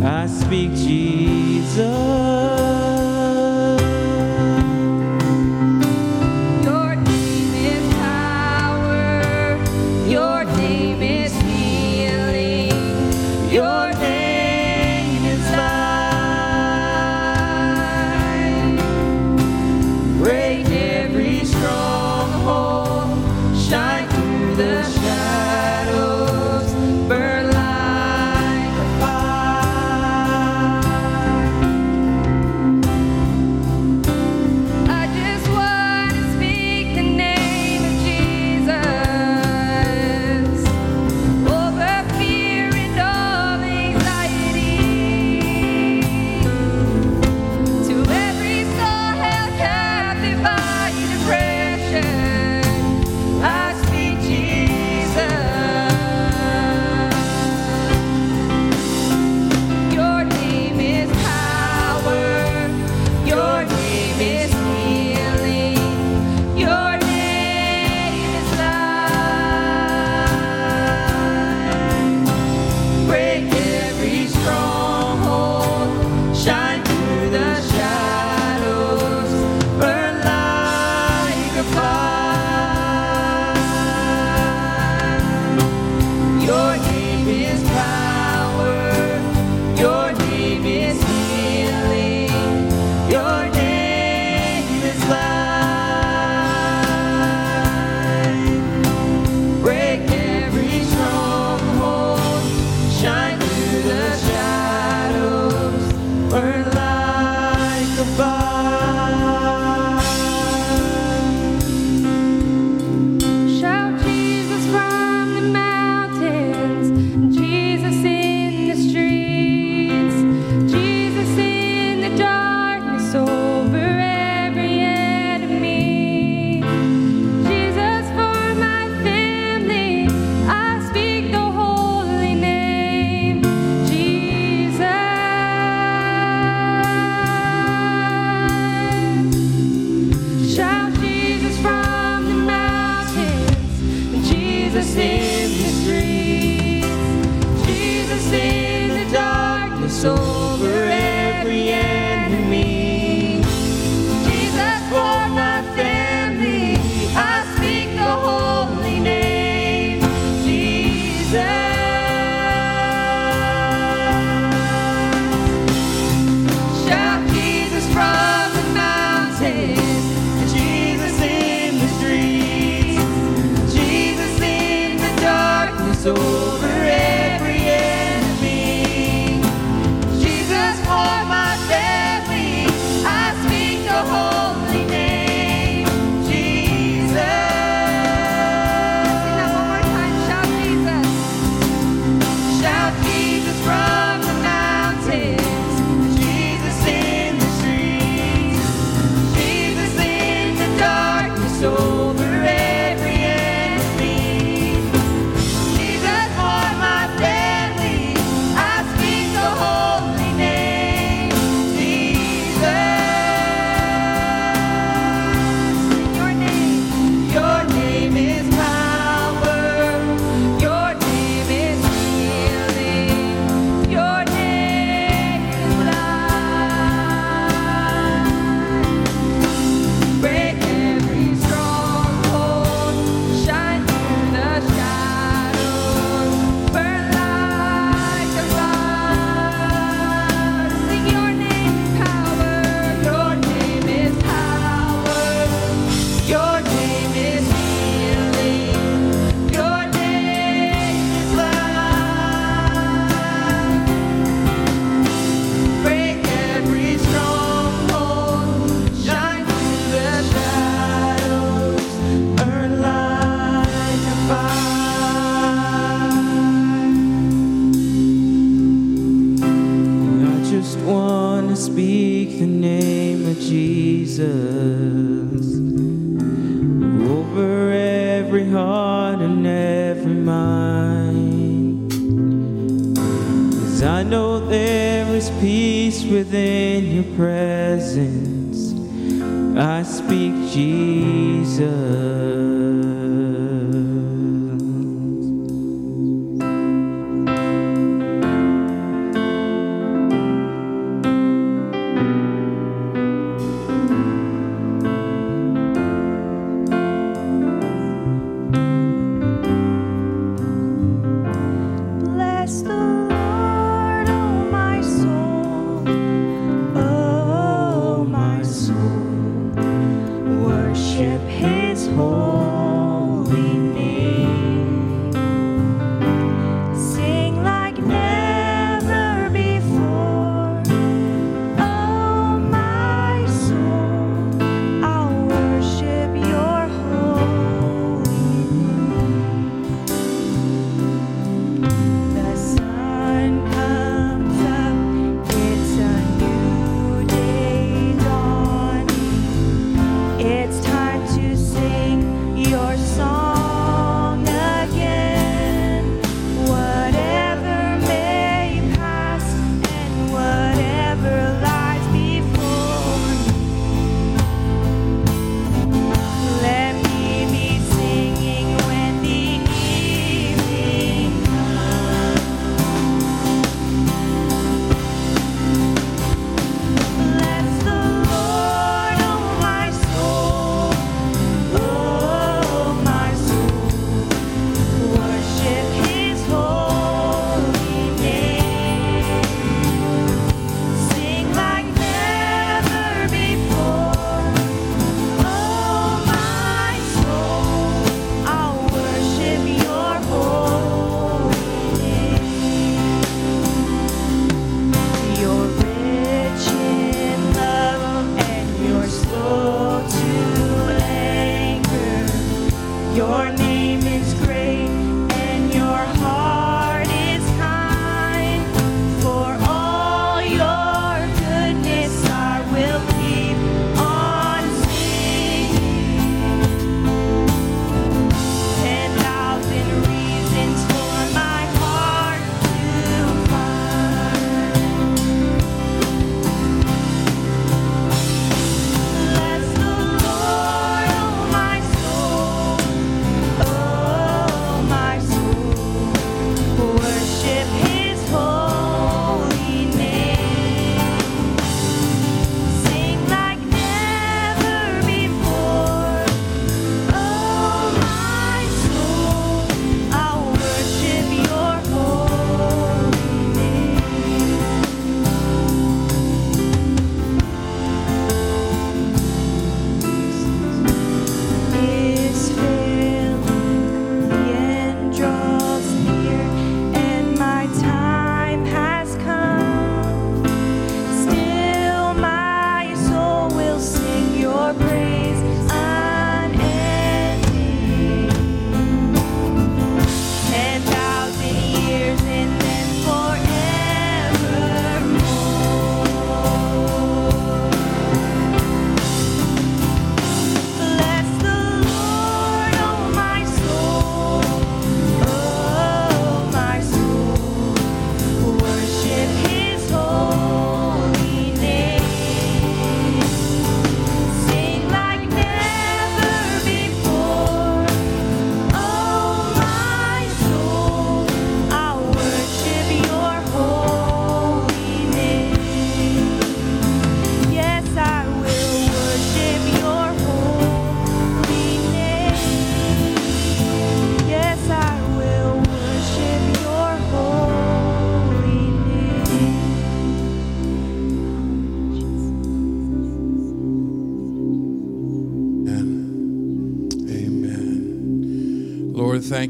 I speak Jesus.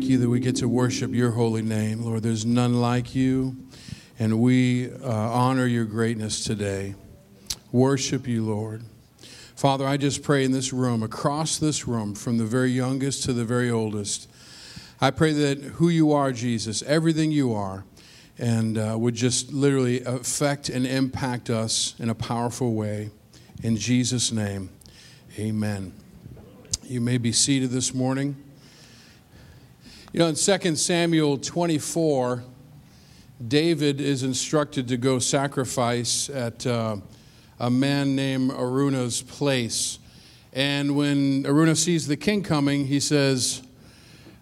you that we get to worship your holy name. Lord, there's none like you, and we uh, honor your greatness today. Worship you, Lord. Father, I just pray in this room, across this room, from the very youngest to the very oldest, I pray that who you are, Jesus, everything you are, and uh, would just literally affect and impact us in a powerful way. In Jesus' name, amen. You may be seated this morning. You know, in 2 Samuel 24, David is instructed to go sacrifice at uh, a man named Araunah's place. And when Aruna sees the king coming, he says,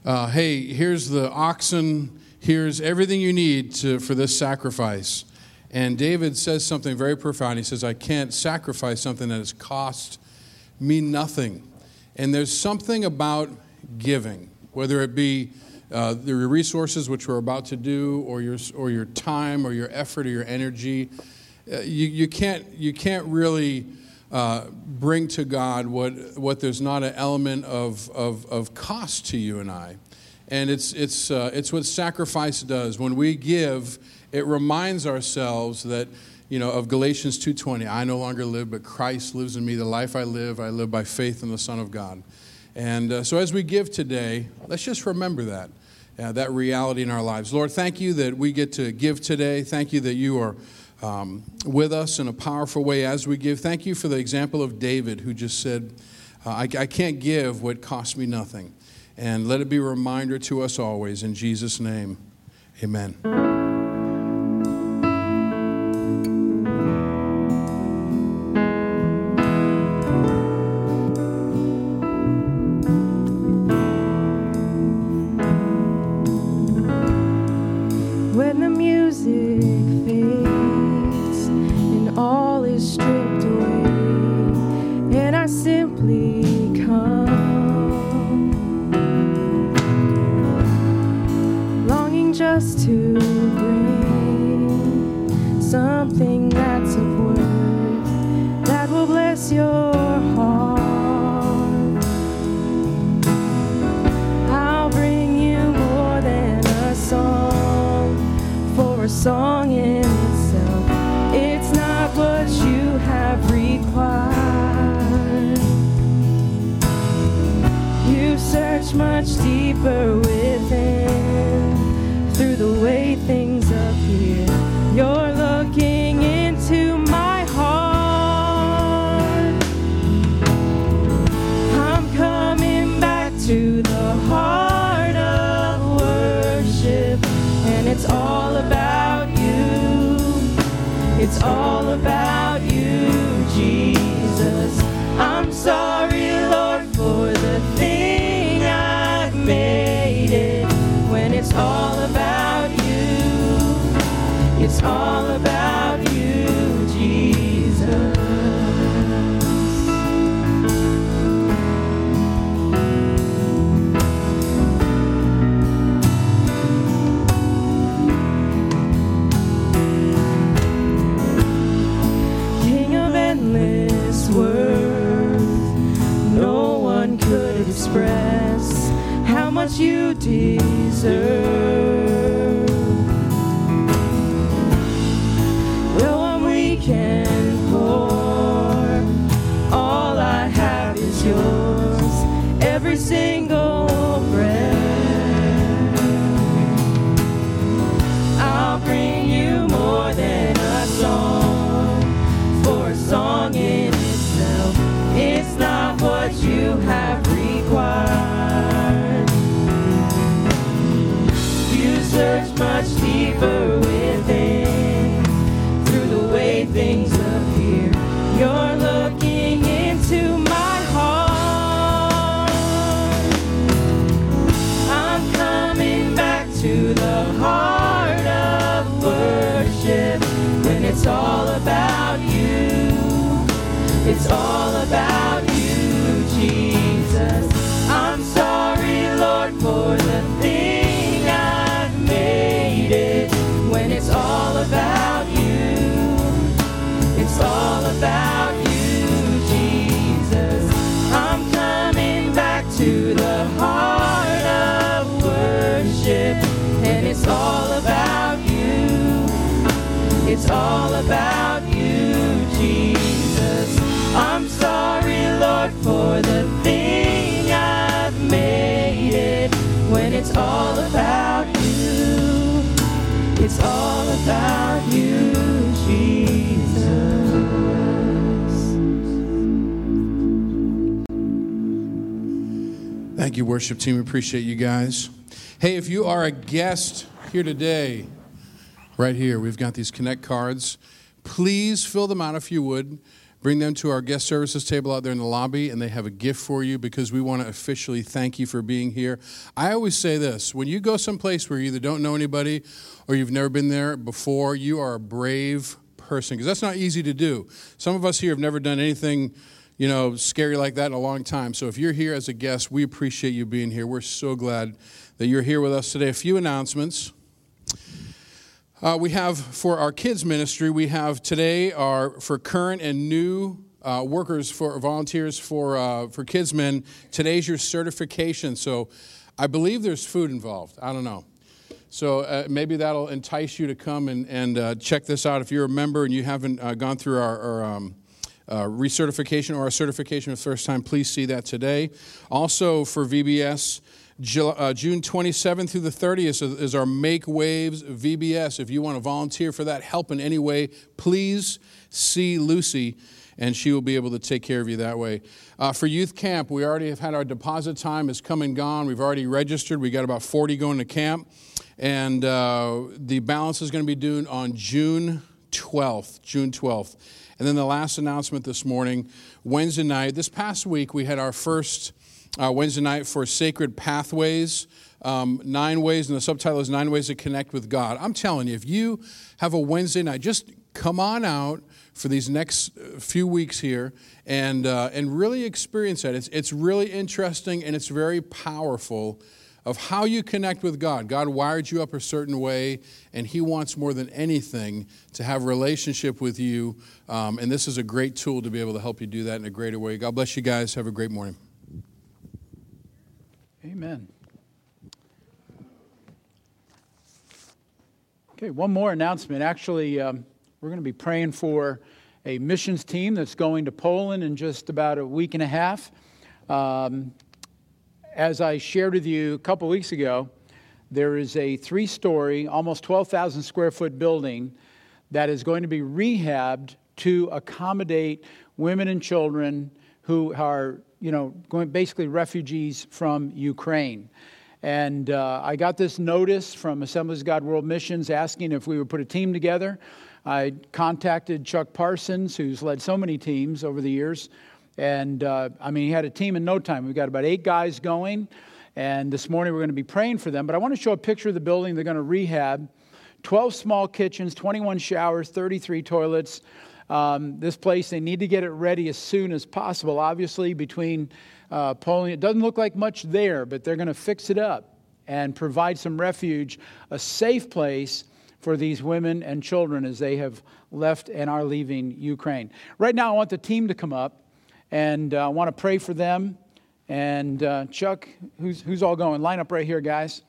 uh, Hey, here's the oxen, here's everything you need to, for this sacrifice. And David says something very profound. He says, I can't sacrifice something that has cost me nothing. And there's something about giving, whether it be uh, the resources which we're about to do, or your, or your time, or your effort, or your energy. Uh, you, you, can't, you can't really uh, bring to God what, what there's not an element of, of, of cost to you and I. And it's, it's, uh, it's what sacrifice does. When we give, it reminds ourselves that you know of galatians 2.20 i no longer live but christ lives in me the life i live i live by faith in the son of god and uh, so as we give today let's just remember that uh, that reality in our lives. Lord thank you that we get to give today. Thank you that you are um, with us in a powerful way as we give. Thank you for the example of david who just said uh, I, I can't give what costs me nothing. And let it be a reminder to us always. In jesus name amen can It's all about you. It's all about you, Jesus. Thank you, worship team. Appreciate you guys. Hey, if you are a guest here today, right here, we've got these Connect cards. Please fill them out if you would. Bring them to our guest services table out there in the lobby, and they have a gift for you because we want to officially thank you for being here. I always say this when you go someplace where you either don't know anybody or you've never been there before, you are a brave person because that's not easy to do. Some of us here have never done anything you know, scary like that in a long time. So if you're here as a guest, we appreciate you being here. We're so glad that you're here with us today. A few announcements. Uh, we have for our kids ministry, we have today our for current and new uh, workers for volunteers for uh, for KidsMin. Today's your certification. So I believe there's food involved. I don't know. So uh, maybe that'll entice you to come and, and uh, check this out. If you're a member and you haven't uh, gone through our, our um, uh, recertification or a certification for the first time, please see that today. Also for VBS, uh, June 27th through the 30th is our Make Waves VBS. If you want to volunteer for that, help in any way, please see Lucy and she will be able to take care of you that way. Uh, for youth camp, we already have had our deposit time has come and gone. We've already registered. We got about 40 going to camp, and uh, the balance is going to be due on June 12th. June 12th. And then the last announcement this morning, Wednesday night. This past week, we had our first uh, Wednesday night for Sacred Pathways. Um, nine ways, and the subtitle is Nine Ways to Connect with God. I'm telling you, if you have a Wednesday night, just come on out for these next uh, few weeks here and, uh, and really experience that. It's, it's really interesting and it's very powerful of how you connect with God. God wired you up a certain way, and He wants more than anything to have relationship with you. Um, and this is a great tool to be able to help you do that in a greater way. God bless you guys. Have a great morning. Amen. Okay, one more announcement. Actually, um, we're going to be praying for a missions team that's going to Poland in just about a week and a half. Um, as I shared with you a couple weeks ago, there is a three story, almost 12,000 square foot building that is going to be rehabbed to accommodate women and children who are you know, going basically refugees from Ukraine. And uh, I got this notice from Assemblies of God World Missions asking if we would put a team together. I contacted Chuck Parsons, who's led so many teams over the years. And uh, I mean, he had a team in no time. We've got about eight guys going. And this morning we're going to be praying for them. But I want to show a picture of the building they're going to rehab 12 small kitchens, 21 showers, 33 toilets. Um, this place, they need to get it ready as soon as possible. Obviously, between uh, Poland, it doesn't look like much there, but they're going to fix it up and provide some refuge, a safe place for these women and children as they have left and are leaving Ukraine. Right now, I want the team to come up and uh, I want to pray for them. And uh, Chuck, who's, who's all going? Line up right here, guys.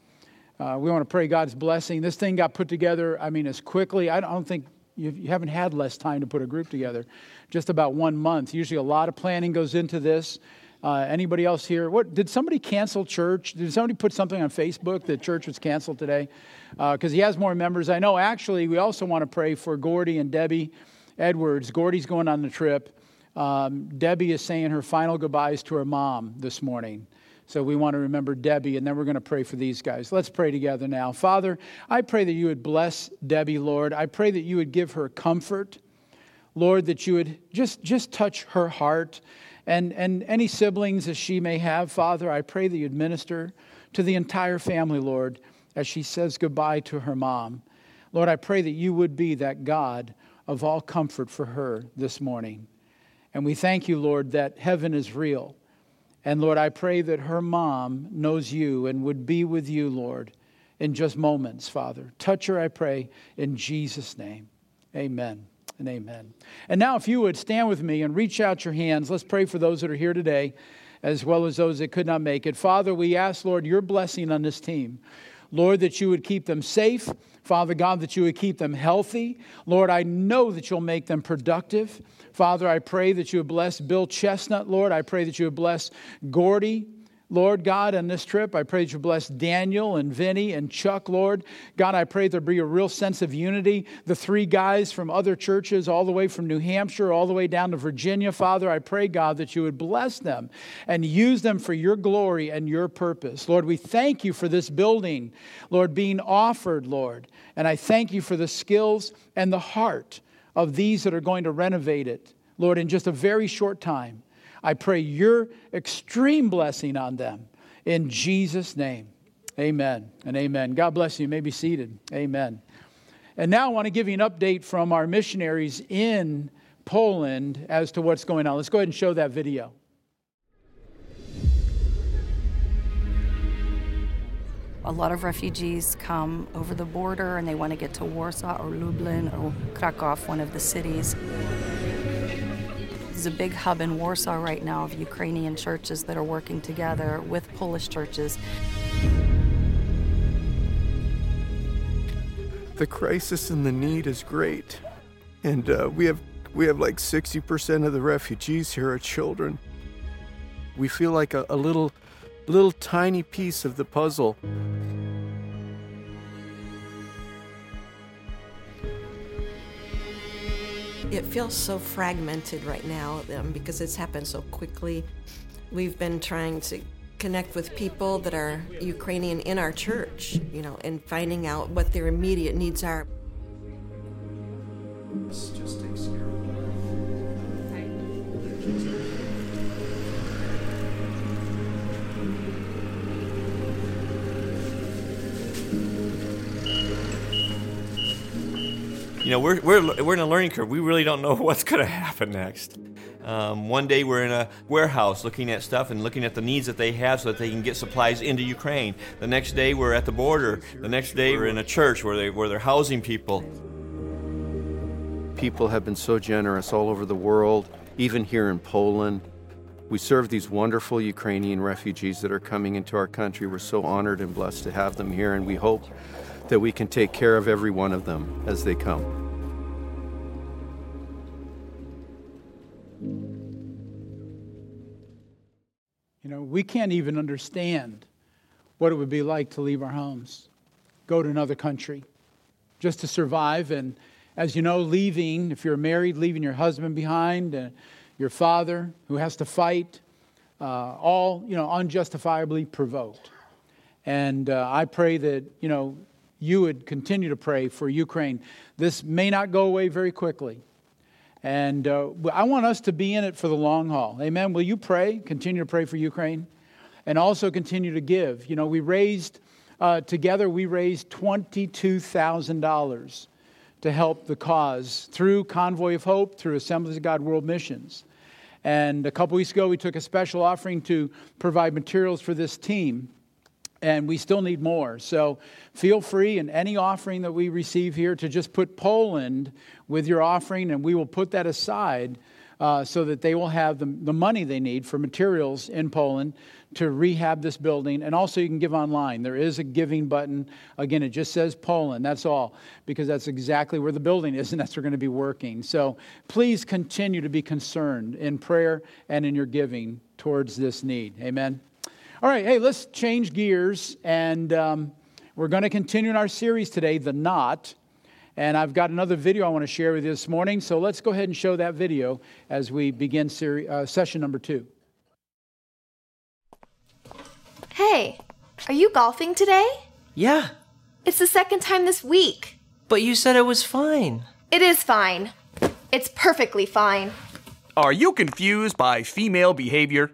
Uh, we want to pray God's blessing. This thing got put together, I mean, as quickly. I don't think you, you haven't had less time to put a group together, just about one month. Usually, a lot of planning goes into this. Uh, anybody else here? What did somebody cancel church? Did somebody put something on Facebook that church was canceled today? Because uh, he has more members. I know. Actually, we also want to pray for Gordy and Debbie Edwards. Gordy's going on the trip. Um, Debbie is saying her final goodbyes to her mom this morning. So we want to remember Debbie, and then we're going to pray for these guys. Let's pray together now. Father, I pray that you would bless Debbie, Lord. I pray that you would give her comfort. Lord, that you would just, just touch her heart and, and any siblings as she may have, Father, I pray that you'd minister to the entire family, Lord, as she says goodbye to her mom. Lord, I pray that you would be that God of all comfort for her this morning. And we thank you, Lord, that heaven is real and Lord, I pray that her mom knows you and would be with you, Lord, in just moments, Father. Touch her, I pray, in Jesus' name. Amen and amen. And now, if you would stand with me and reach out your hands, let's pray for those that are here today, as well as those that could not make it. Father, we ask, Lord, your blessing on this team. Lord, that you would keep them safe. Father God, that you would keep them healthy. Lord, I know that you'll make them productive. Father, I pray that you would bless Bill Chestnut, Lord. I pray that you would bless Gordy. Lord God, on this trip, I pray that you bless Daniel and Vinny and Chuck, Lord. God, I pray there be a real sense of unity. The three guys from other churches, all the way from New Hampshire, all the way down to Virginia, Father, I pray, God, that you would bless them and use them for your glory and your purpose. Lord, we thank you for this building, Lord, being offered, Lord. And I thank you for the skills and the heart of these that are going to renovate it, Lord, in just a very short time. I pray your extreme blessing on them in Jesus' name. Amen and amen. God bless you. you may be seated. Amen. And now I want to give you an update from our missionaries in Poland as to what's going on. Let's go ahead and show that video. A lot of refugees come over the border and they want to get to Warsaw or Lublin or Krakow, one of the cities. There's a big hub in Warsaw right now of Ukrainian churches that are working together with Polish churches. The crisis and the need is great, and uh, we have we have like 60% of the refugees here are children. We feel like a, a little little tiny piece of the puzzle. It feels so fragmented right now um, because it's happened so quickly. We've been trying to connect with people that are Ukrainian in our church, you know, and finding out what their immediate needs are. You know, we're, we're, we're in a learning curve. We really don't know what's going to happen next. Um, one day we're in a warehouse looking at stuff and looking at the needs that they have so that they can get supplies into Ukraine. The next day we're at the border. The next day we're in a church where, they, where they're housing people. People have been so generous all over the world, even here in Poland. We serve these wonderful Ukrainian refugees that are coming into our country. We're so honored and blessed to have them here, and we hope that we can take care of every one of them as they come. You know, we can't even understand what it would be like to leave our homes, go to another country, just to survive. And as you know, leaving, if you're married, leaving your husband behind, uh, your father who has to fight, uh, all, you know, unjustifiably provoked. And uh, I pray that, you know, you would continue to pray for Ukraine. This may not go away very quickly. And uh, I want us to be in it for the long haul. Amen. Will you pray? Continue to pray for Ukraine and also continue to give. You know, we raised, uh, together, we raised $22,000 to help the cause through Convoy of Hope, through Assemblies of God World Missions. And a couple weeks ago, we took a special offering to provide materials for this team and we still need more. So feel free in any offering that we receive here to just put Poland with your offering, and we will put that aside uh, so that they will have the, the money they need for materials in Poland to rehab this building. And also, you can give online. There is a giving button. Again, it just says Poland. That's all, because that's exactly where the building is, and that's where we're going to be working. So please continue to be concerned in prayer and in your giving towards this need. Amen. All right, hey, let's change gears, and um, we're going to continue in our series today, The Knot. And I've got another video I want to share with you this morning, so let's go ahead and show that video as we begin seri- uh, session number two. Hey, are you golfing today? Yeah, It's the second time this week. but you said it was fine. It is fine. It's perfectly fine. Are you confused by female behavior?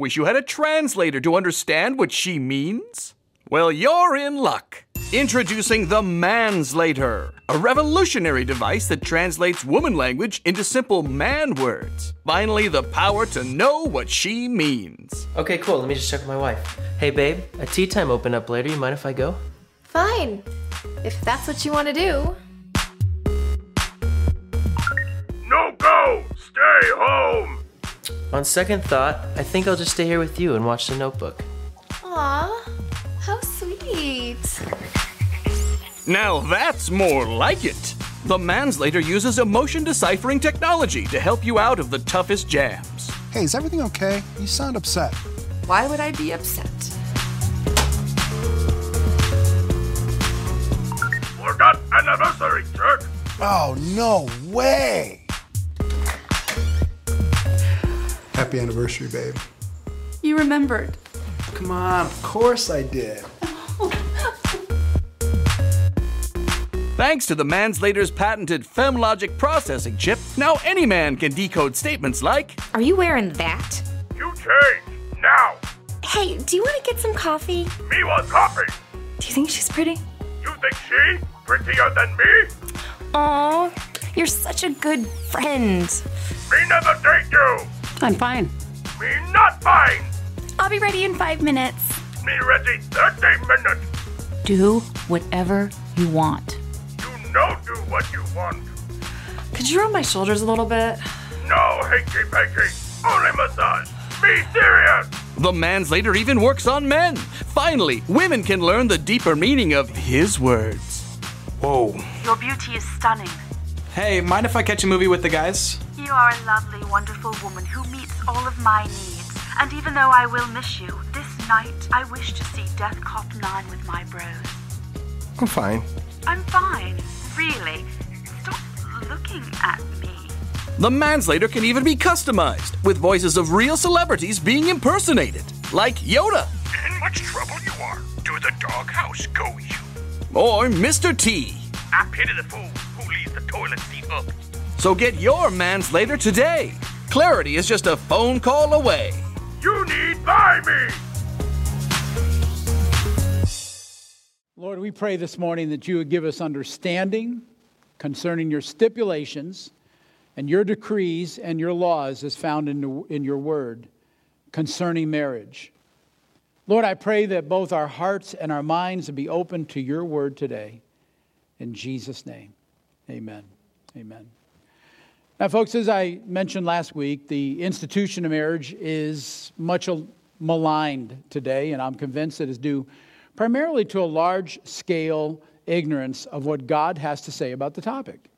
Wish you had a translator to understand what she means? Well, you're in luck. Introducing the Manslater, a revolutionary device that translates woman language into simple man words. Finally, the power to know what she means. Okay, cool. Let me just check with my wife. Hey, babe, a tee time open up later. You mind if I go? Fine. If that's what you want to do. No go! Stay home! On second thought, I think I'll just stay here with you and watch The Notebook. Aw, how sweet. Now that's more like it. The Manslater uses emotion deciphering technology to help you out of the toughest jams. Hey, is everything okay? You sound upset. why would I be upset? Forgot anniversary, jerk! Oh, no way! Happy anniversary, babe. You remembered. Come on, of course I did. Thanks to the Manslater's patented FemLogic processing chip, now any man can decode statements like Are you wearing that? You change, now! Hey, do you want to get some coffee? Me want coffee! Do you think she's pretty? You think she prettier than me? Aw, you're such a good friend. Me never date you! I'm fine. Me not fine! I'll be ready in five minutes. Me ready 30 minutes! Do whatever you want. You know do what you want. Could you rub my shoulders a little bit? No hanky panky, only massage. Be serious! The Manslater even works on men. Finally, women can learn the deeper meaning of his words. Whoa. Your beauty is stunning. Hey, mind if I catch a movie with the guys? You are a lovely, wonderful woman who meets all of my needs. And even though I will miss you, this night I wish to see Death Cop 9 with my bros. I'm fine. I'm fine, really. Stop looking at me. The Manslater can even be customized, with voices of real celebrities being impersonated, like Yoda. In much trouble you are. To the doghouse go you. Or Mr. T. I pity the fool who leaves the toilet seat up. So get your Manslater today. Clarity is just a phone call away. You need buy me! Lord, we pray this morning that you would give us understanding concerning your stipulations and your decrees and your laws as found in, the, in your word concerning marriage. Lord, I pray that both our hearts and our minds would be open to your word today. In Jesus' name, amen. Amen. Now, folks, as I mentioned last week, the institution of marriage is much maligned today, and I'm convinced it is due primarily to a large scale ignorance of what God has to say about the topic.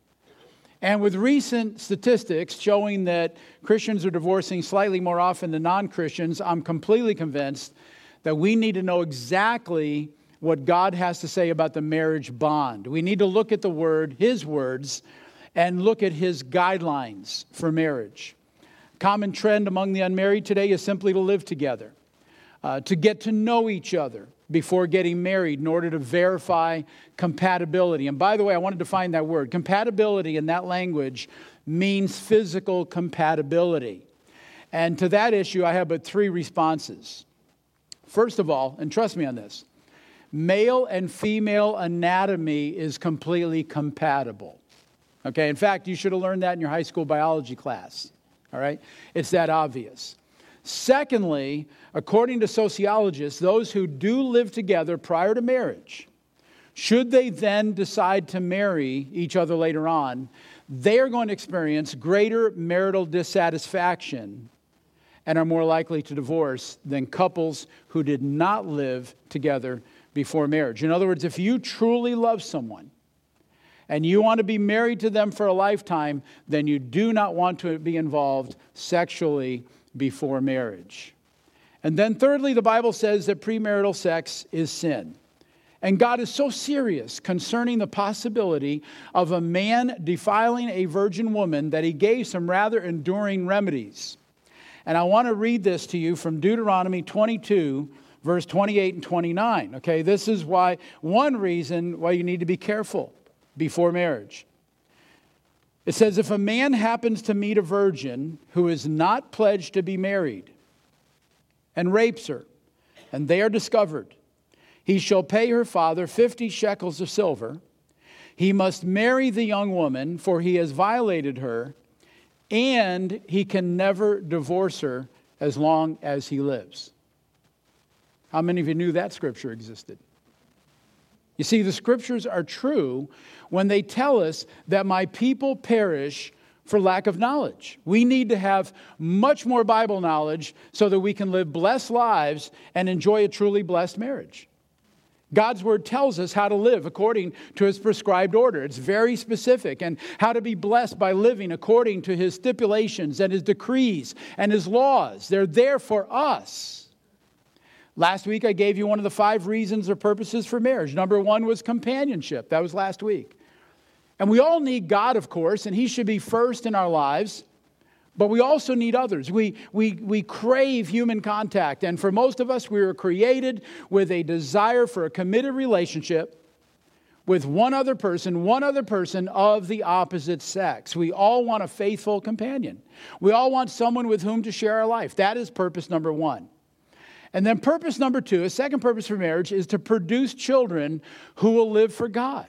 And with recent statistics showing that Christians are divorcing slightly more often than non Christians, I'm completely convinced that we need to know exactly what God has to say about the marriage bond. We need to look at the word, His words, and look at His guidelines for marriage. Common trend among the unmarried today is simply to live together, uh, to get to know each other before getting married in order to verify compatibility. And by the way, I want to define that word. Compatibility in that language means physical compatibility. And to that issue, I have but three responses. First of all, and trust me on this, male and female anatomy is completely compatible. Okay, in fact, you should have learned that in your high school biology class. All right, it's that obvious. Secondly, according to sociologists, those who do live together prior to marriage, should they then decide to marry each other later on, they are going to experience greater marital dissatisfaction and are more likely to divorce than couples who did not live together before marriage. In other words, if you truly love someone and you want to be married to them for a lifetime, then you do not want to be involved sexually before marriage. And then, thirdly, the Bible says that premarital sex is sin. And God is so serious concerning the possibility of a man defiling a virgin woman that he gave some rather enduring remedies. And I want to read this to you from Deuteronomy 22, verse 28 and 29. Okay, this is why, one reason why you need to be careful before marriage. It says, If a man happens to meet a virgin who is not pledged to be married and rapes her, and they are discovered, he shall pay her father 50 shekels of silver. He must marry the young woman, for he has violated her, and he can never divorce her as long as he lives. How many of you knew that scripture existed? You see, the scriptures are true when they tell us that my people perish for lack of knowledge. We need to have much more Bible knowledge so that we can live blessed lives and enjoy a truly blessed marriage. God's word tells us how to live according to his prescribed order. It's very specific, and how to be blessed by living according to his stipulations and his decrees and his laws. They're there for us. Last week, I gave you one of the five reasons or purposes for marriage. Number one was companionship. That was last week. And we all need God, of course, and He should be first in our lives. But we also need others. We, we, we crave human contact. And for most of us, we were created with a desire for a committed relationship with one other person, one other person of the opposite sex. We all want a faithful companion. We all want someone with whom to share our life. That is purpose number one. And then purpose number two, a second purpose for marriage, is to produce children who will live for God.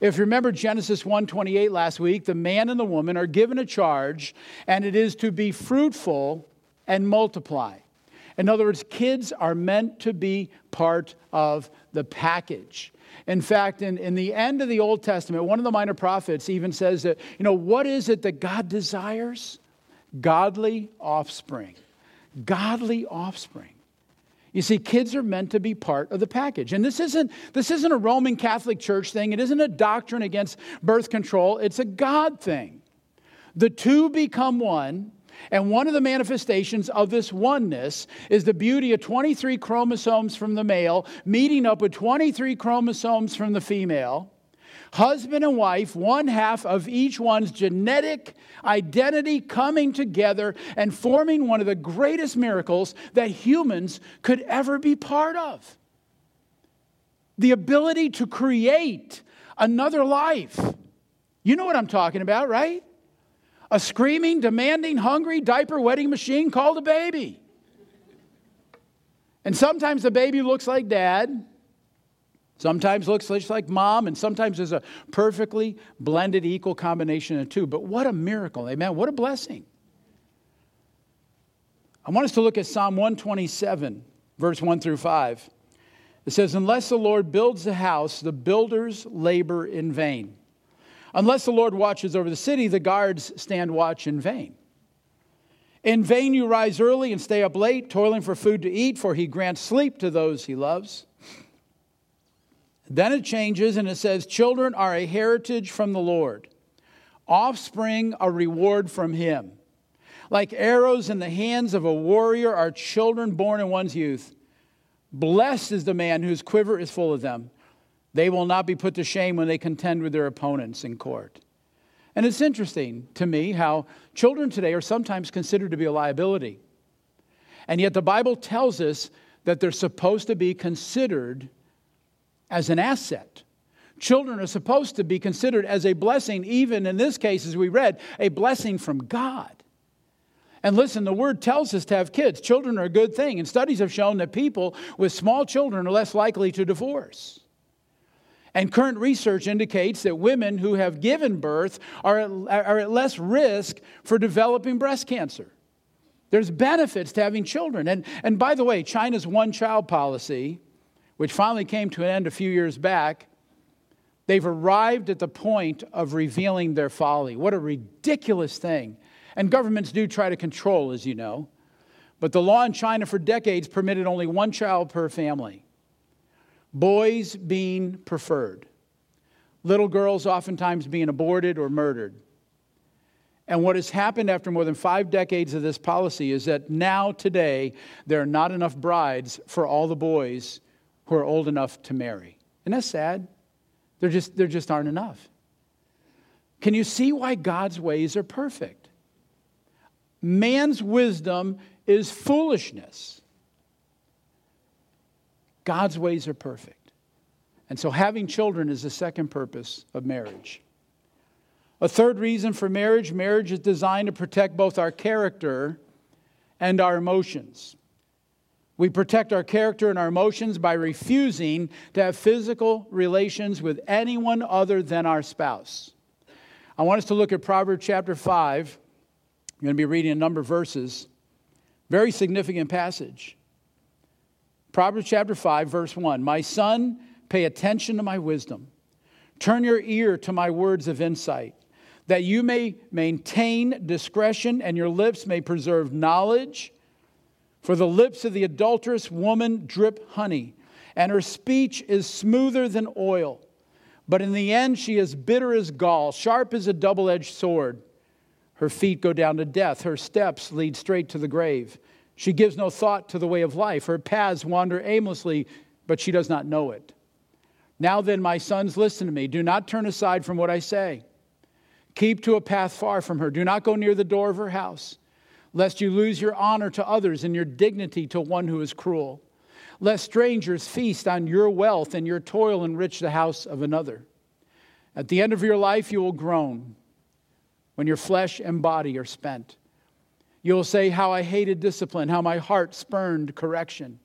If you remember Genesis 1:28 last week, the man and the woman are given a charge, and it is to be fruitful and multiply. In other words, kids are meant to be part of the package. In fact, in, in the end of the Old Testament, one of the minor prophets even says that, you know, what is it that God desires? Godly offspring. Godly offspring. You see, kids are meant to be part of the package. And this isn't, this isn't a Roman Catholic Church thing. It isn't a doctrine against birth control. It's a God thing. The two become one. And one of the manifestations of this oneness is the beauty of 23 chromosomes from the male meeting up with 23 chromosomes from the female. Husband and wife, one half of each one's genetic identity coming together and forming one of the greatest miracles that humans could ever be part of. The ability to create another life. You know what I'm talking about, right? A screaming, demanding, hungry, diaper wetting machine called a baby. And sometimes the baby looks like dad, sometimes looks just like mom, and sometimes there's a perfectly blended, equal combination of two. But what a miracle, amen? What a blessing. I want us to look at Psalm 127, verse 1 through 5. It says, Unless the Lord builds the house, the builders labor in vain. Unless the Lord watches over the city, the guards stand watch in vain. In vain you rise early and stay up late, toiling for food to eat, for he grants sleep to those he loves. Then it changes and it says, Children are a heritage from the Lord, offspring a reward from him. Like arrows in the hands of a warrior are children born in one's youth. Blessed is the man whose quiver is full of them. They will not be put to shame when they contend with their opponents in court. And it's interesting to me how children today are sometimes considered to be a liability. And yet the Bible tells us that they're supposed to be considered as an asset. Children are supposed to be considered as a blessing, even in this case, as we read, a blessing from God. And listen, the word tells us to have kids. Children are a good thing, and studies have shown that people with small children are less likely to divorce. And current research indicates that women who have given birth are at, are at less risk for developing breast cancer. There's benefits to having children. And, and by the way, China's one child policy, which finally came to an end a few years back, they've arrived at the point of revealing their folly. What a ridiculous thing. And governments do try to control, as you know. But the law in China for decades permitted only one child per family boys being preferred, little girls oftentimes being aborted or murdered. And what has happened after more than five decades of this policy is that now, today, there are not enough brides for all the boys who are old enough to marry. Isn't that sad? There just, there just aren't enough. Can you see why God's ways are perfect? Man's wisdom is foolishness. God's ways are perfect. And so having children is the second purpose of marriage. A third reason for marriage marriage is designed to protect both our character and our emotions. We protect our character and our emotions by refusing to have physical relations with anyone other than our spouse. I want us to look at Proverbs chapter 5. I'm going to be reading a number of verses. Very significant passage. Proverbs chapter 5, verse 1 My son, pay attention to my wisdom. Turn your ear to my words of insight, that you may maintain discretion and your lips may preserve knowledge. For the lips of the adulterous woman drip honey, and her speech is smoother than oil. But in the end, she is bitter as gall, sharp as a double edged sword. Her feet go down to death, her steps lead straight to the grave. She gives no thought to the way of life. Her paths wander aimlessly, but she does not know it. Now then, my sons, listen to me. Do not turn aside from what I say. Keep to a path far from her. Do not go near the door of her house, lest you lose your honor to others and your dignity to one who is cruel. Lest strangers feast on your wealth and your toil enrich the house of another. At the end of your life, you will groan when your flesh and body are spent. You will say, How I hated discipline, how my heart spurned correction.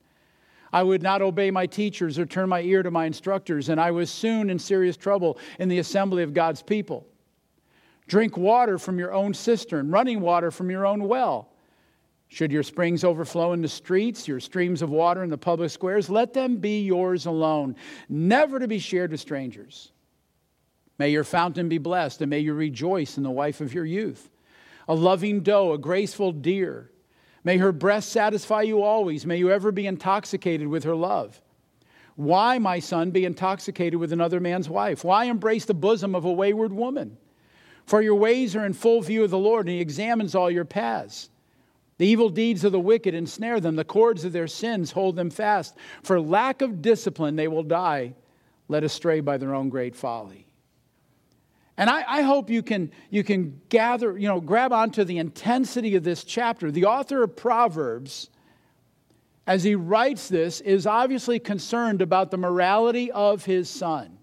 I would not obey my teachers or turn my ear to my instructors, and I was soon in serious trouble in the assembly of God's people. Drink water from your own cistern, running water from your own well. Should your springs overflow in the streets, your streams of water in the public squares, let them be yours alone, never to be shared with strangers. May your fountain be blessed, and may you rejoice in the wife of your youth. A loving doe, a graceful deer. May her breast satisfy you always. May you ever be intoxicated with her love. Why, my son, be intoxicated with another man's wife? Why embrace the bosom of a wayward woman? For your ways are in full view of the Lord, and he examines all your paths. The evil deeds of the wicked ensnare them, the cords of their sins hold them fast. For lack of discipline, they will die, led astray by their own great folly. And I, I, hope you can, you can gather, you know, grab onto the intensity of this chapter. The author of Proverbs, as he writes this, is obviously concerned about the morality of his son.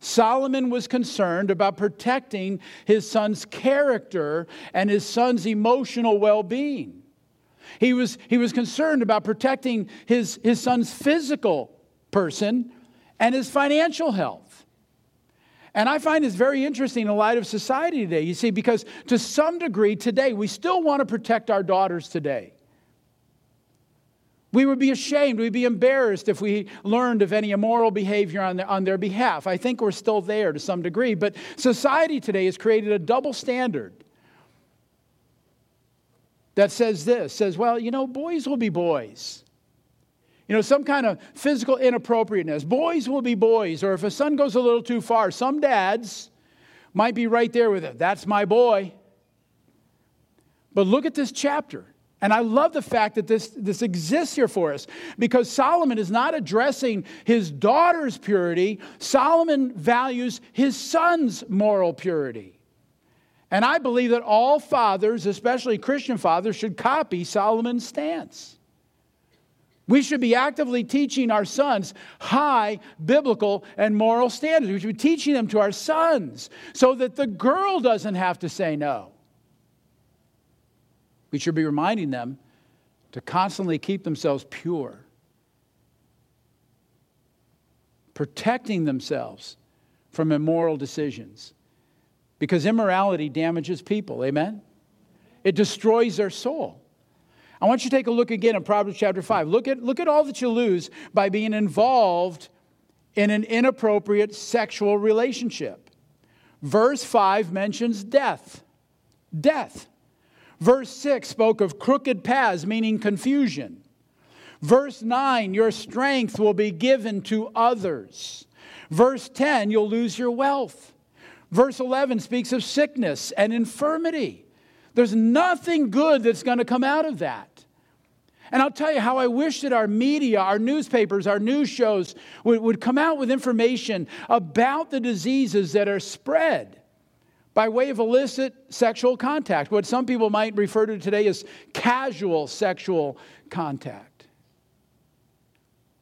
Solomon was concerned about protecting his son's character and his son's emotional well being. He was, he was concerned about protecting his, his son's physical person and his financial health. And I find this very interesting in light of society today, you see, because to some degree today, we still want to protect our daughters today. We would be ashamed, we'd be embarrassed if we learned of any immoral behavior on their, on their behalf. I think we're still there to some degree, but society today has created a double standard that says this says, well, you know, boys will be boys. You know, some kind of physical inappropriateness. Boys will be boys, or if a son goes a little too far, some dads might be right there with it. That's my boy. But look at this chapter. And I love the fact that this, this exists here for us because Solomon is not addressing his daughter's purity, Solomon values his son's moral purity. And I believe that all fathers, especially Christian fathers, should copy Solomon's stance. We should be actively teaching our sons high biblical and moral standards. We should be teaching them to our sons so that the girl doesn't have to say no. We should be reminding them to constantly keep themselves pure, protecting themselves from immoral decisions. Because immorality damages people, amen? It destroys their soul. I want you to take a look again at Proverbs chapter 5. Look at, look at all that you lose by being involved in an inappropriate sexual relationship. Verse 5 mentions death. Death. Verse 6 spoke of crooked paths, meaning confusion. Verse 9, your strength will be given to others. Verse 10, you'll lose your wealth. Verse 11 speaks of sickness and infirmity. There's nothing good that's going to come out of that. And I'll tell you how I wish that our media, our newspapers, our news shows would, would come out with information about the diseases that are spread by way of illicit sexual contact, what some people might refer to today as casual sexual contact.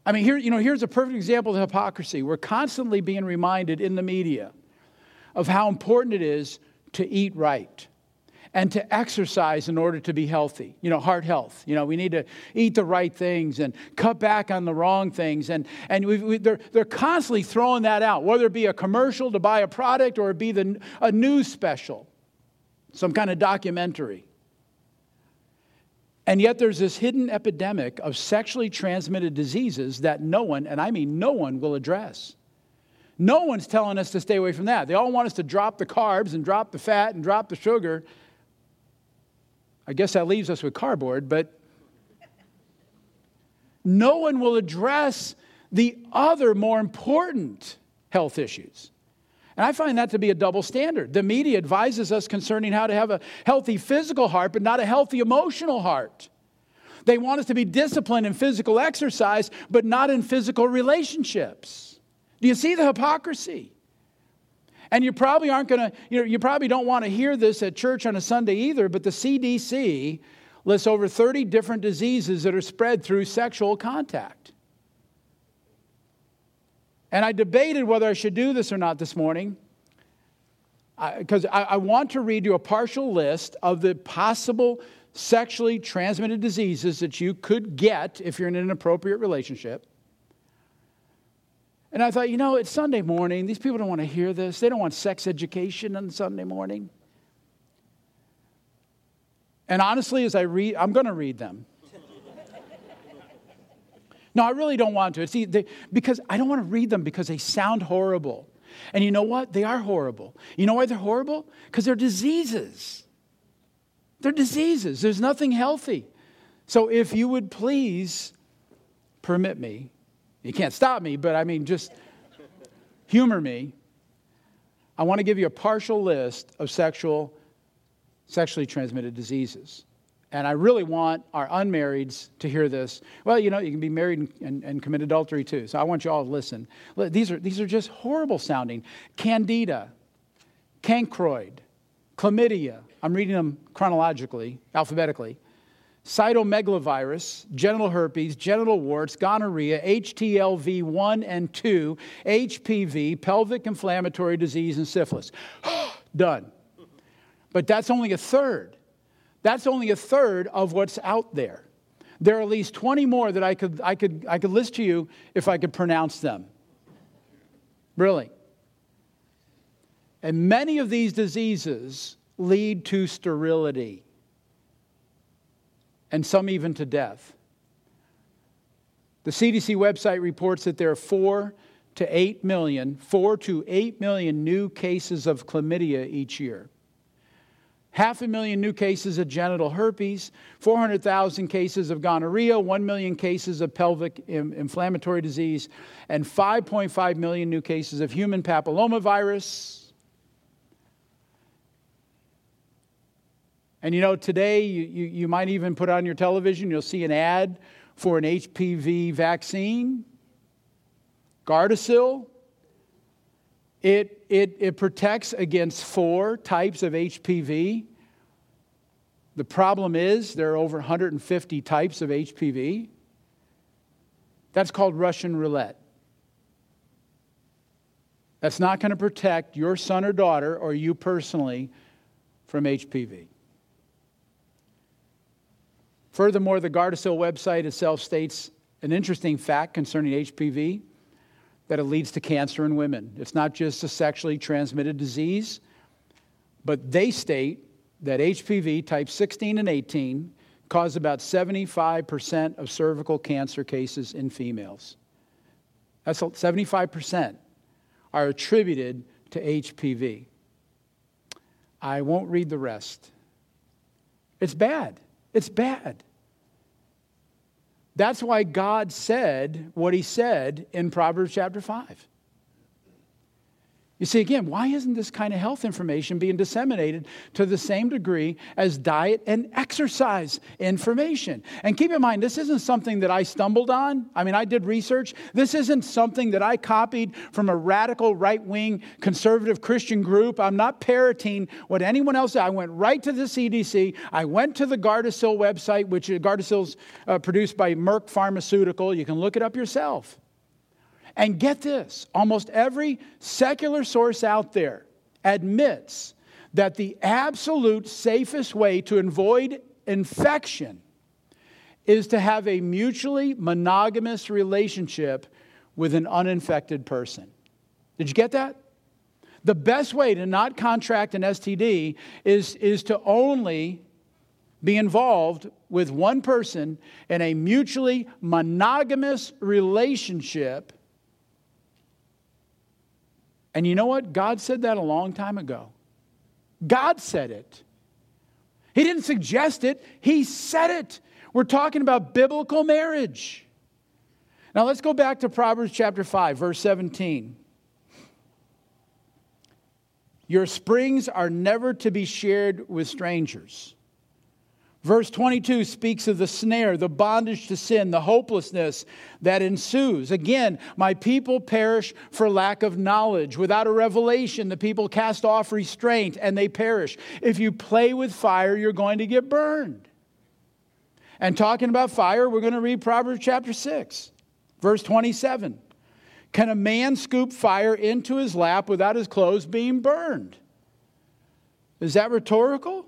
I mean, here, you know, here's a perfect example of hypocrisy. We're constantly being reminded in the media of how important it is to eat right and to exercise in order to be healthy. You know, heart health. You know, we need to eat the right things and cut back on the wrong things. And, and we, they're, they're constantly throwing that out, whether it be a commercial to buy a product or it be the, a news special, some kind of documentary. And yet there's this hidden epidemic of sexually transmitted diseases that no one, and I mean no one, will address. No one's telling us to stay away from that. They all want us to drop the carbs and drop the fat and drop the sugar I guess that leaves us with cardboard, but no one will address the other more important health issues. And I find that to be a double standard. The media advises us concerning how to have a healthy physical heart, but not a healthy emotional heart. They want us to be disciplined in physical exercise, but not in physical relationships. Do you see the hypocrisy? And you probably aren't going to, you, know, you probably don't want to hear this at church on a Sunday either, but the CDC lists over 30 different diseases that are spread through sexual contact. And I debated whether I should do this or not this morning uh, because I, I, I want to read you a partial list of the possible sexually transmitted diseases that you could get if you're in an inappropriate relationship. And I thought, you know, it's Sunday morning. These people don't want to hear this. They don't want sex education on Sunday morning. And honestly, as I read, I'm going to read them. no, I really don't want to. See, they, because I don't want to read them because they sound horrible. And you know what? They are horrible. You know why they're horrible? Because they're diseases. They're diseases. There's nothing healthy. So if you would please permit me, you can't stop me, but I mean, just humor me. I want to give you a partial list of sexual, sexually transmitted diseases. And I really want our unmarrieds to hear this. Well, you know, you can be married and, and, and, commit adultery too. So I want you all to listen. These are, these are just horrible sounding. Candida, chancroid, chlamydia. I'm reading them chronologically, alphabetically. Cytomegalovirus, genital herpes, genital warts, gonorrhea, HTLV 1 and 2, HPV, pelvic inflammatory disease, and syphilis. Done. But that's only a third. That's only a third of what's out there. There are at least 20 more that I could, I could, I could list to you if I could pronounce them. Really. And many of these diseases lead to sterility, and some even to death. The CDC website reports that there are four to eight million, four to eight million new cases of chlamydia each year half a million new cases of genital herpes, 400,000 cases of gonorrhea, 1 million cases of pelvic inflammatory disease, and 5.5 million new cases of human papillomavirus. And you know, today you, you, you might even put on your television, you'll see an ad for an HPV vaccine, Gardasil. It, it, it protects against four types of HPV. The problem is there are over 150 types of HPV. That's called Russian roulette. That's not going to protect your son or daughter or you personally from HPV. Furthermore, the Gardasil website itself states an interesting fact concerning HPV that it leads to cancer in women. It's not just a sexually transmitted disease, but they state that HPV type 16 and 18 cause about 75% of cervical cancer cases in females. That's 75% are attributed to HPV. I won't read the rest. It's bad. It's bad. That's why God said what he said in Proverbs chapter 5. You see, again, why isn't this kind of health information being disseminated to the same degree as diet and exercise information? And keep in mind, this isn't something that I stumbled on. I mean, I did research. This isn't something that I copied from a radical right wing conservative Christian group. I'm not parroting what anyone else did. I went right to the CDC. I went to the Gardasil website, which Gardasil's uh, produced by Merck Pharmaceutical. You can look it up yourself. And get this almost every secular source out there admits that the absolute safest way to avoid infection is to have a mutually monogamous relationship with an uninfected person. Did you get that? The best way to not contract an STD is, is to only be involved with one person in a mutually monogamous relationship and you know what? God said that a long time ago. God said it. He didn't suggest it, He said it. We're talking about biblical marriage. Now let's go back to Proverbs chapter 5, verse 17. Your springs are never to be shared with strangers, Verse 22 speaks of the snare, the bondage to sin, the hopelessness that ensues. Again, my people perish for lack of knowledge. Without a revelation, the people cast off restraint and they perish. If you play with fire, you're going to get burned. And talking about fire, we're going to read Proverbs chapter 6, verse 27. Can a man scoop fire into his lap without his clothes being burned? Is that rhetorical?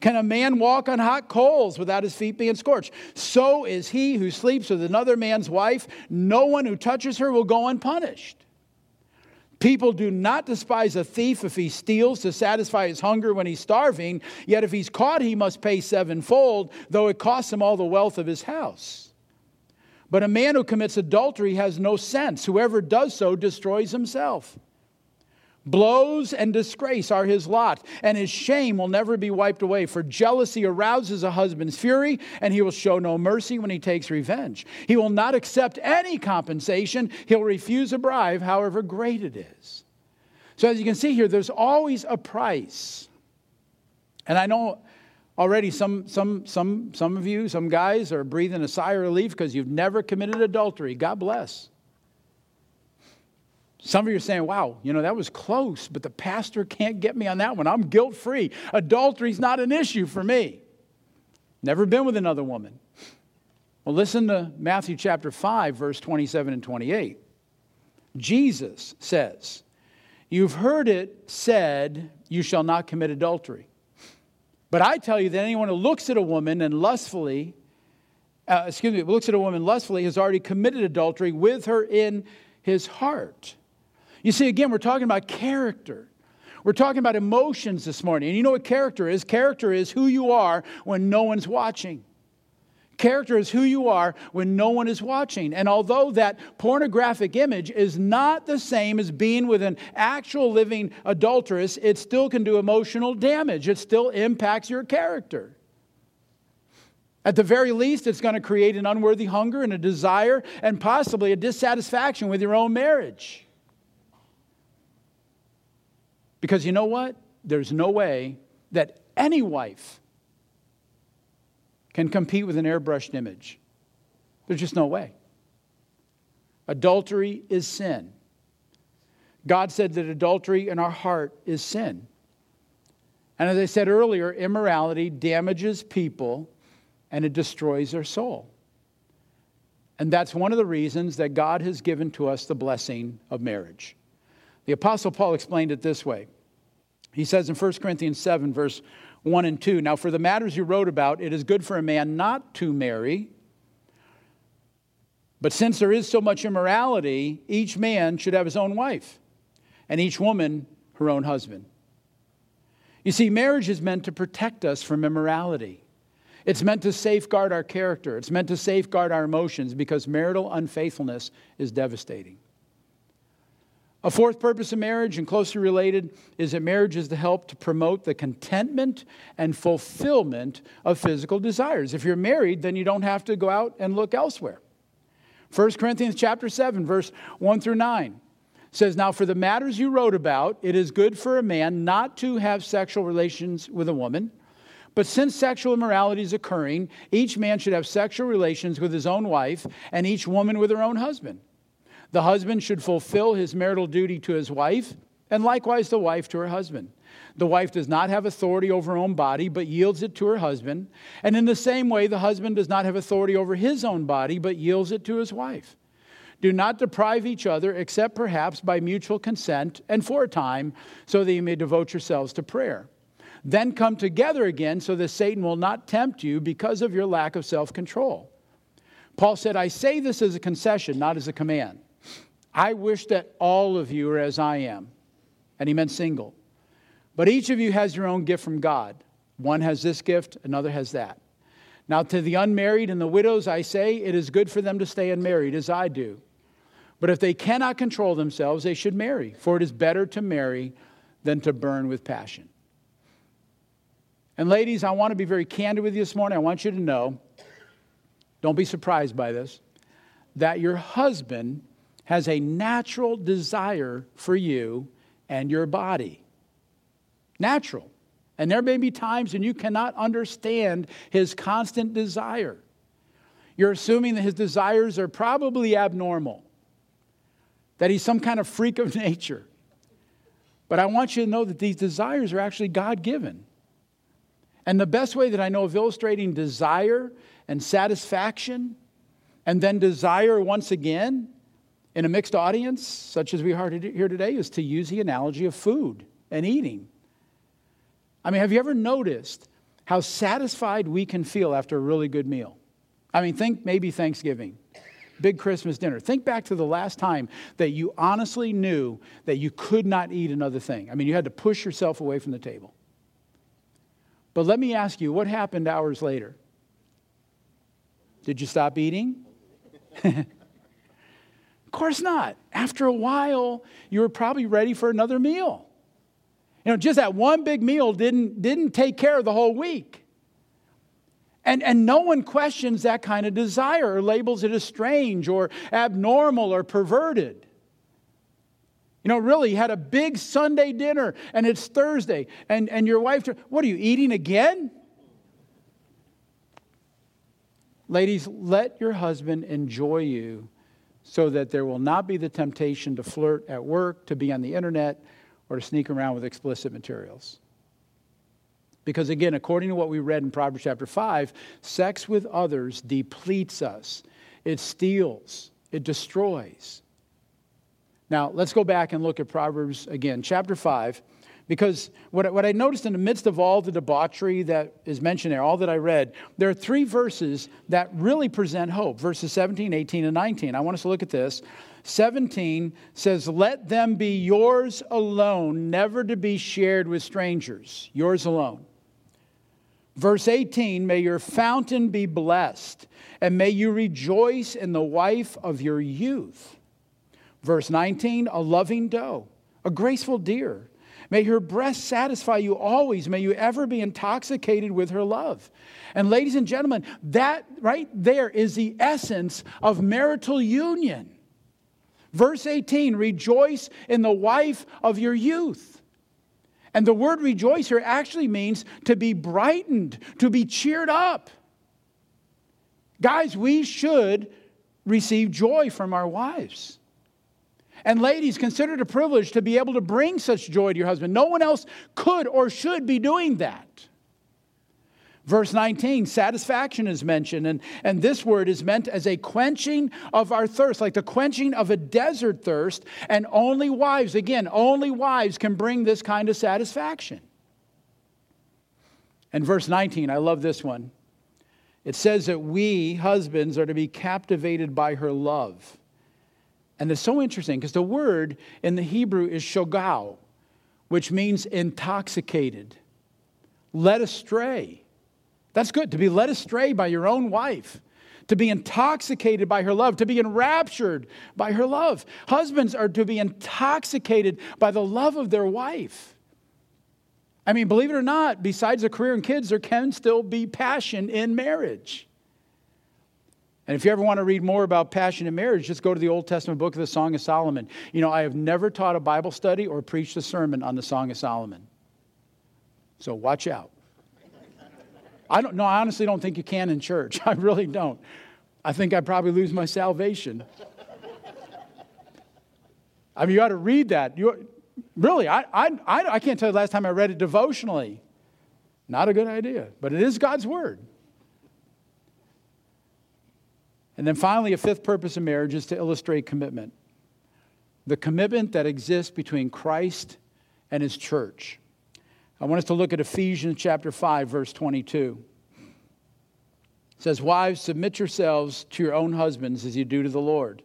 Can a man walk on hot coals without his feet being scorched? So is he who sleeps with another man's wife. No one who touches her will go unpunished. People do not despise a thief if he steals to satisfy his hunger when he's starving, yet if he's caught, he must pay sevenfold, though it costs him all the wealth of his house. But a man who commits adultery has no sense. Whoever does so destroys himself. Blows and disgrace are his lot, and his shame will never be wiped away. For jealousy arouses a husband's fury, and he will show no mercy when he takes revenge. He will not accept any compensation, he'll refuse a bribe, however great it is. So, as you can see here, there's always a price. And I know already some, some, some, some of you, some guys, are breathing a sigh of relief because you've never committed adultery. God bless. Some of you are saying, wow, you know, that was close, but the pastor can't get me on that one. I'm guilt free. Adultery's not an issue for me. Never been with another woman. Well, listen to Matthew chapter 5, verse 27 and 28. Jesus says, You've heard it said, You shall not commit adultery. But I tell you that anyone who looks at a woman and lustfully, uh, excuse me, looks at a woman lustfully has already committed adultery with her in his heart. You see, again, we're talking about character. We're talking about emotions this morning. And you know what character is? Character is who you are when no one's watching. Character is who you are when no one is watching. And although that pornographic image is not the same as being with an actual living adulteress, it still can do emotional damage. It still impacts your character. At the very least, it's going to create an unworthy hunger and a desire and possibly a dissatisfaction with your own marriage. Because you know what? There's no way that any wife can compete with an airbrushed image. There's just no way. Adultery is sin. God said that adultery in our heart is sin. And as I said earlier, immorality damages people and it destroys their soul. And that's one of the reasons that God has given to us the blessing of marriage. The Apostle Paul explained it this way. He says in 1 Corinthians 7, verse 1 and 2 Now, for the matters you wrote about, it is good for a man not to marry. But since there is so much immorality, each man should have his own wife, and each woman her own husband. You see, marriage is meant to protect us from immorality. It's meant to safeguard our character. It's meant to safeguard our emotions because marital unfaithfulness is devastating. A fourth purpose of marriage, and closely related, is that marriage is to help to promote the contentment and fulfillment of physical desires. If you're married, then you don't have to go out and look elsewhere. 1 Corinthians chapter 7, verse 1 through 9 says, Now for the matters you wrote about, it is good for a man not to have sexual relations with a woman. But since sexual immorality is occurring, each man should have sexual relations with his own wife, and each woman with her own husband. The husband should fulfill his marital duty to his wife, and likewise the wife to her husband. The wife does not have authority over her own body, but yields it to her husband. And in the same way, the husband does not have authority over his own body, but yields it to his wife. Do not deprive each other, except perhaps by mutual consent and for a time, so that you may devote yourselves to prayer. Then come together again, so that Satan will not tempt you because of your lack of self control. Paul said, I say this as a concession, not as a command. I wish that all of you are as I am. And he meant single. But each of you has your own gift from God. One has this gift, another has that. Now, to the unmarried and the widows, I say, it is good for them to stay unmarried, as I do. But if they cannot control themselves, they should marry, for it is better to marry than to burn with passion. And, ladies, I want to be very candid with you this morning. I want you to know, don't be surprised by this, that your husband has a natural desire for you and your body. Natural. And there may be times when you cannot understand his constant desire. You're assuming that his desires are probably abnormal, that he's some kind of freak of nature. But I want you to know that these desires are actually God given. And the best way that I know of illustrating desire and satisfaction, and then desire once again in a mixed audience, such as we are here today, is to use the analogy of food and eating. I mean, have you ever noticed how satisfied we can feel after a really good meal? I mean, think maybe Thanksgiving, big Christmas dinner. Think back to the last time that you honestly knew that you could not eat another thing. I mean, you had to push yourself away from the table. But let me ask you, what happened hours later? Did you stop eating? of course not. After a while, you were probably ready for another meal. You know, just that one big meal didn't, didn't take care of the whole week. And, and no one questions that kind of desire or labels it as strange or abnormal or perverted. You know, really, you had a big Sunday dinner and it's Thursday, and, and your wife, what are you eating again? Ladies, let your husband enjoy you so that there will not be the temptation to flirt at work, to be on the internet, or to sneak around with explicit materials. Because again, according to what we read in Proverbs chapter 5, sex with others depletes us, it steals, it destroys. Now, let's go back and look at Proverbs again, chapter 5, because what, what I noticed in the midst of all the debauchery that is mentioned there, all that I read, there are three verses that really present hope verses 17, 18, and 19. I want us to look at this. 17 says, Let them be yours alone, never to be shared with strangers. Yours alone. Verse 18, may your fountain be blessed, and may you rejoice in the wife of your youth. Verse 19, a loving doe, a graceful deer. May her breast satisfy you always. May you ever be intoxicated with her love. And, ladies and gentlemen, that right there is the essence of marital union. Verse 18 rejoice in the wife of your youth. And the word rejoice here actually means to be brightened, to be cheered up. Guys, we should receive joy from our wives. And ladies, consider it a privilege to be able to bring such joy to your husband. No one else could or should be doing that. Verse 19, satisfaction is mentioned, and, and this word is meant as a quenching of our thirst, like the quenching of a desert thirst, and only wives, again, only wives can bring this kind of satisfaction. And verse 19, I love this one. It says that we, husbands, are to be captivated by her love. And it's so interesting because the word in the Hebrew is shogao, which means intoxicated, led astray. That's good, to be led astray by your own wife, to be intoxicated by her love, to be enraptured by her love. Husbands are to be intoxicated by the love of their wife. I mean, believe it or not, besides a career and kids, there can still be passion in marriage. And if you ever want to read more about passion in marriage, just go to the Old Testament book of the Song of Solomon. You know, I have never taught a Bible study or preached a sermon on the Song of Solomon. So watch out. I don't know, I honestly don't think you can in church. I really don't. I think I'd probably lose my salvation. I mean, you ought to read that. You, really, I, I, I can't tell you the last time I read it devotionally. Not a good idea, but it is God's Word. And then finally, a fifth purpose of marriage is to illustrate commitment the commitment that exists between Christ and his church. I want us to look at Ephesians chapter 5 verse 22. It says, "Wives, submit yourselves to your own husbands as you do to the Lord.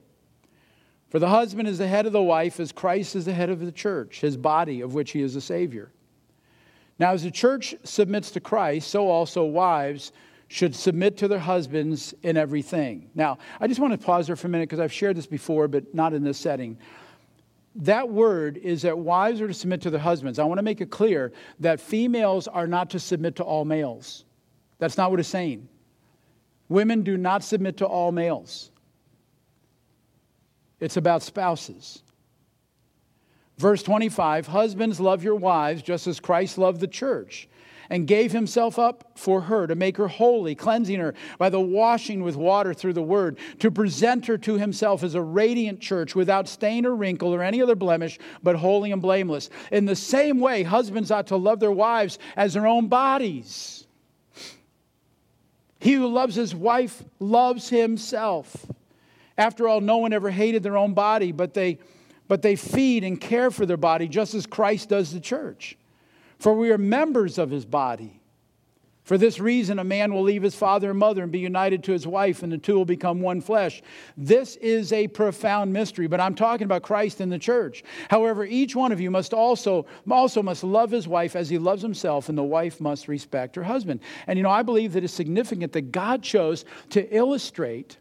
For the husband is the head of the wife as Christ is the head of the church, his body of which he is the savior." Now, as the church submits to Christ, so also wives should submit to their husbands in everything. Now, I just want to pause there for a minute because I've shared this before, but not in this setting. That word is that wives are to submit to their husbands. I want to make it clear that females are not to submit to all males. That's not what it's saying. Women do not submit to all males, it's about spouses. Verse 25 Husbands, love your wives just as Christ loved the church and gave himself up for her to make her holy, cleansing her by the washing with water through the word, to present her to himself as a radiant church without stain or wrinkle or any other blemish, but holy and blameless. In the same way, husbands ought to love their wives as their own bodies. He who loves his wife loves himself. After all, no one ever hated their own body, but they, but they feed and care for their body just as Christ does the church. For we are members of his body. For this reason, a man will leave his father and mother and be united to his wife, and the two will become one flesh. This is a profound mystery, but I'm talking about Christ and the church. However, each one of you must also, also must love his wife as he loves himself, and the wife must respect her husband. And you know, I believe that it's significant that God chose to illustrate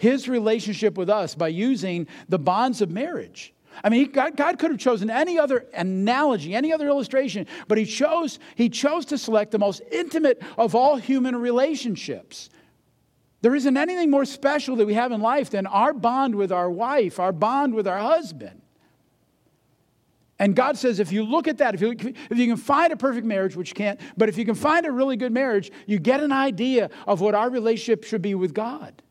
his relationship with us by using the bonds of marriage. I mean, God, God, could have chosen any other analogy, any other illustration, but he chose, he chose to select the most intimate of all human relationships. There isn't anything more special that we have in life than our bond with our wife, our bond with our husband. And God says, if you look at that, if you, if you can find a perfect marriage, which you can't, but if you can find a really good marriage, you get an idea of what our relationship should be with God.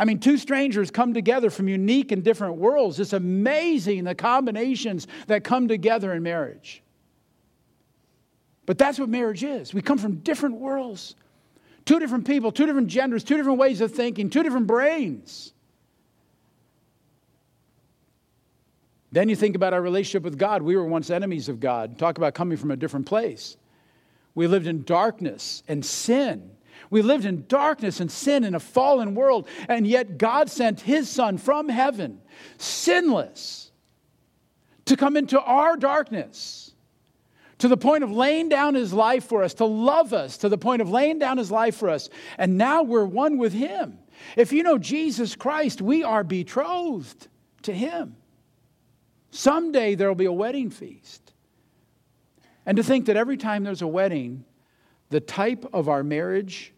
I mean, two strangers come together from unique and different worlds. It's amazing the combinations that come together in marriage. But that's what marriage is. We come from different worlds, two different people, two different genders, two different ways of thinking, two different brains. Then you think about our relationship with God. We were once enemies of God. Talk about coming from a different place. We lived in darkness and sin. We lived in darkness and sin in a fallen world, and yet God sent His Son from heaven, sinless, to come into our darkness, to the point of laying down His life for us, to love us, to the point of laying down His life for us. And now we're one with Him. If you know Jesus Christ, we are betrothed to Him. Someday there will be a wedding feast. And to think that every time there's a wedding, the type of our marriage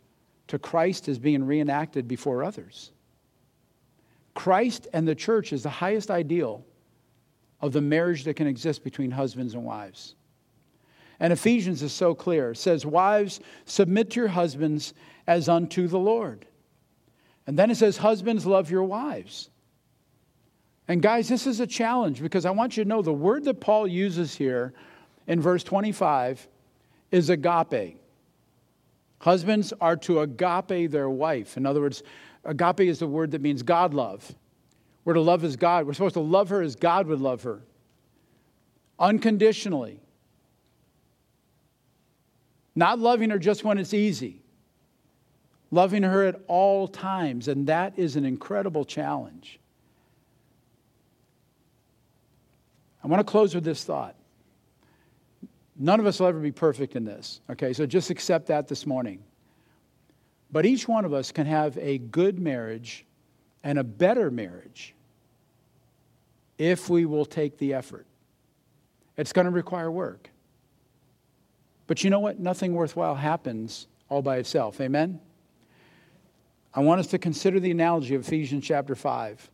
to Christ is being reenacted before others. Christ and the church is the highest ideal of the marriage that can exist between husbands and wives. And Ephesians is so clear. It says, Wives, submit to your husbands as unto the Lord. And then it says, Husbands, love your wives. And guys, this is a challenge because I want you to know the word that Paul uses here in verse 25 is agape. Husbands are to agape their wife. In other words, agape is the word that means God love. We're to love as God. We're supposed to love her as God would love her, unconditionally. Not loving her just when it's easy, loving her at all times. And that is an incredible challenge. I want to close with this thought. None of us will ever be perfect in this, okay? So just accept that this morning. But each one of us can have a good marriage and a better marriage if we will take the effort. It's going to require work. But you know what? Nothing worthwhile happens all by itself. Amen? I want us to consider the analogy of Ephesians chapter 5.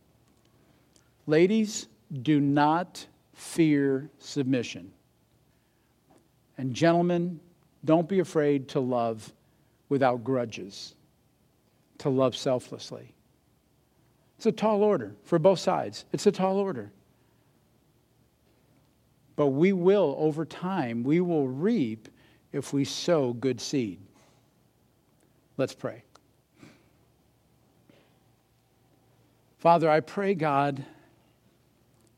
Ladies, do not fear submission. And gentlemen, don't be afraid to love without grudges, to love selflessly. It's a tall order for both sides. It's a tall order. But we will, over time, we will reap if we sow good seed. Let's pray. Father, I pray, God,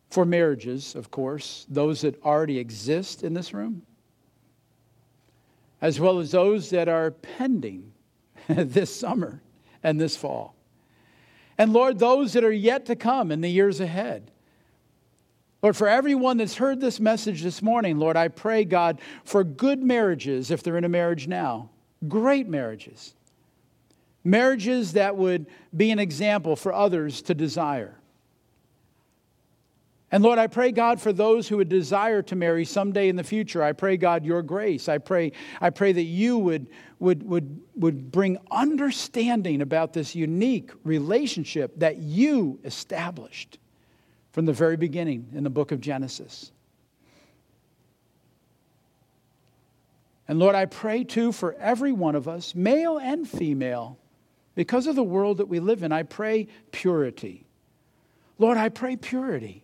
for marriages, of course, those that already exist in this room as well as those that are pending this summer and this fall. And Lord, those that are yet to come in the years ahead. Lord, for everyone that's heard this message this morning, Lord, I pray, God, for good marriages if they're in a marriage now, great marriages, marriages that would be an example for others to desire. And Lord, I pray, God, for those who would desire to marry someday in the future. I pray, God, your grace. I pray, I pray that you would, would, would, would bring understanding about this unique relationship that you established from the very beginning in the book of Genesis. And Lord, I pray too for every one of us, male and female, because of the world that we live in, I pray purity. Lord, I pray purity.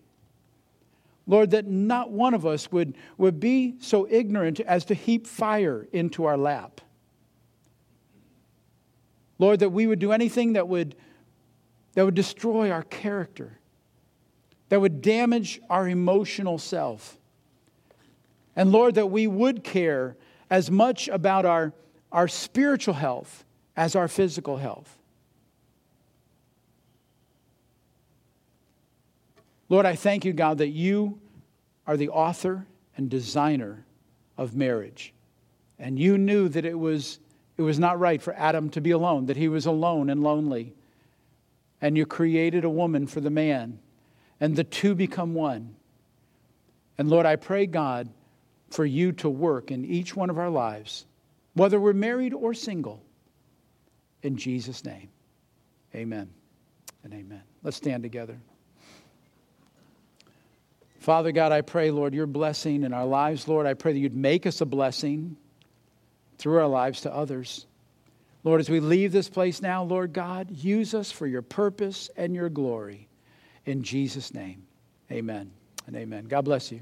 Lord, that not one of us would, would be so ignorant as to heap fire into our lap. Lord, that we would do anything that would, that would destroy our character, that would damage our emotional self. And Lord, that we would care as much about our, our spiritual health as our physical health. Lord, I thank you, God, that you are the author and designer of marriage. And you knew that it was, it was not right for Adam to be alone, that he was alone and lonely. And you created a woman for the man, and the two become one. And Lord, I pray, God, for you to work in each one of our lives, whether we're married or single. In Jesus' name, amen and amen. Let's stand together. Father God, I pray, Lord, your blessing in our lives, Lord. I pray that you'd make us a blessing through our lives to others. Lord, as we leave this place now, Lord God, use us for your purpose and your glory. In Jesus' name, amen and amen. God bless you.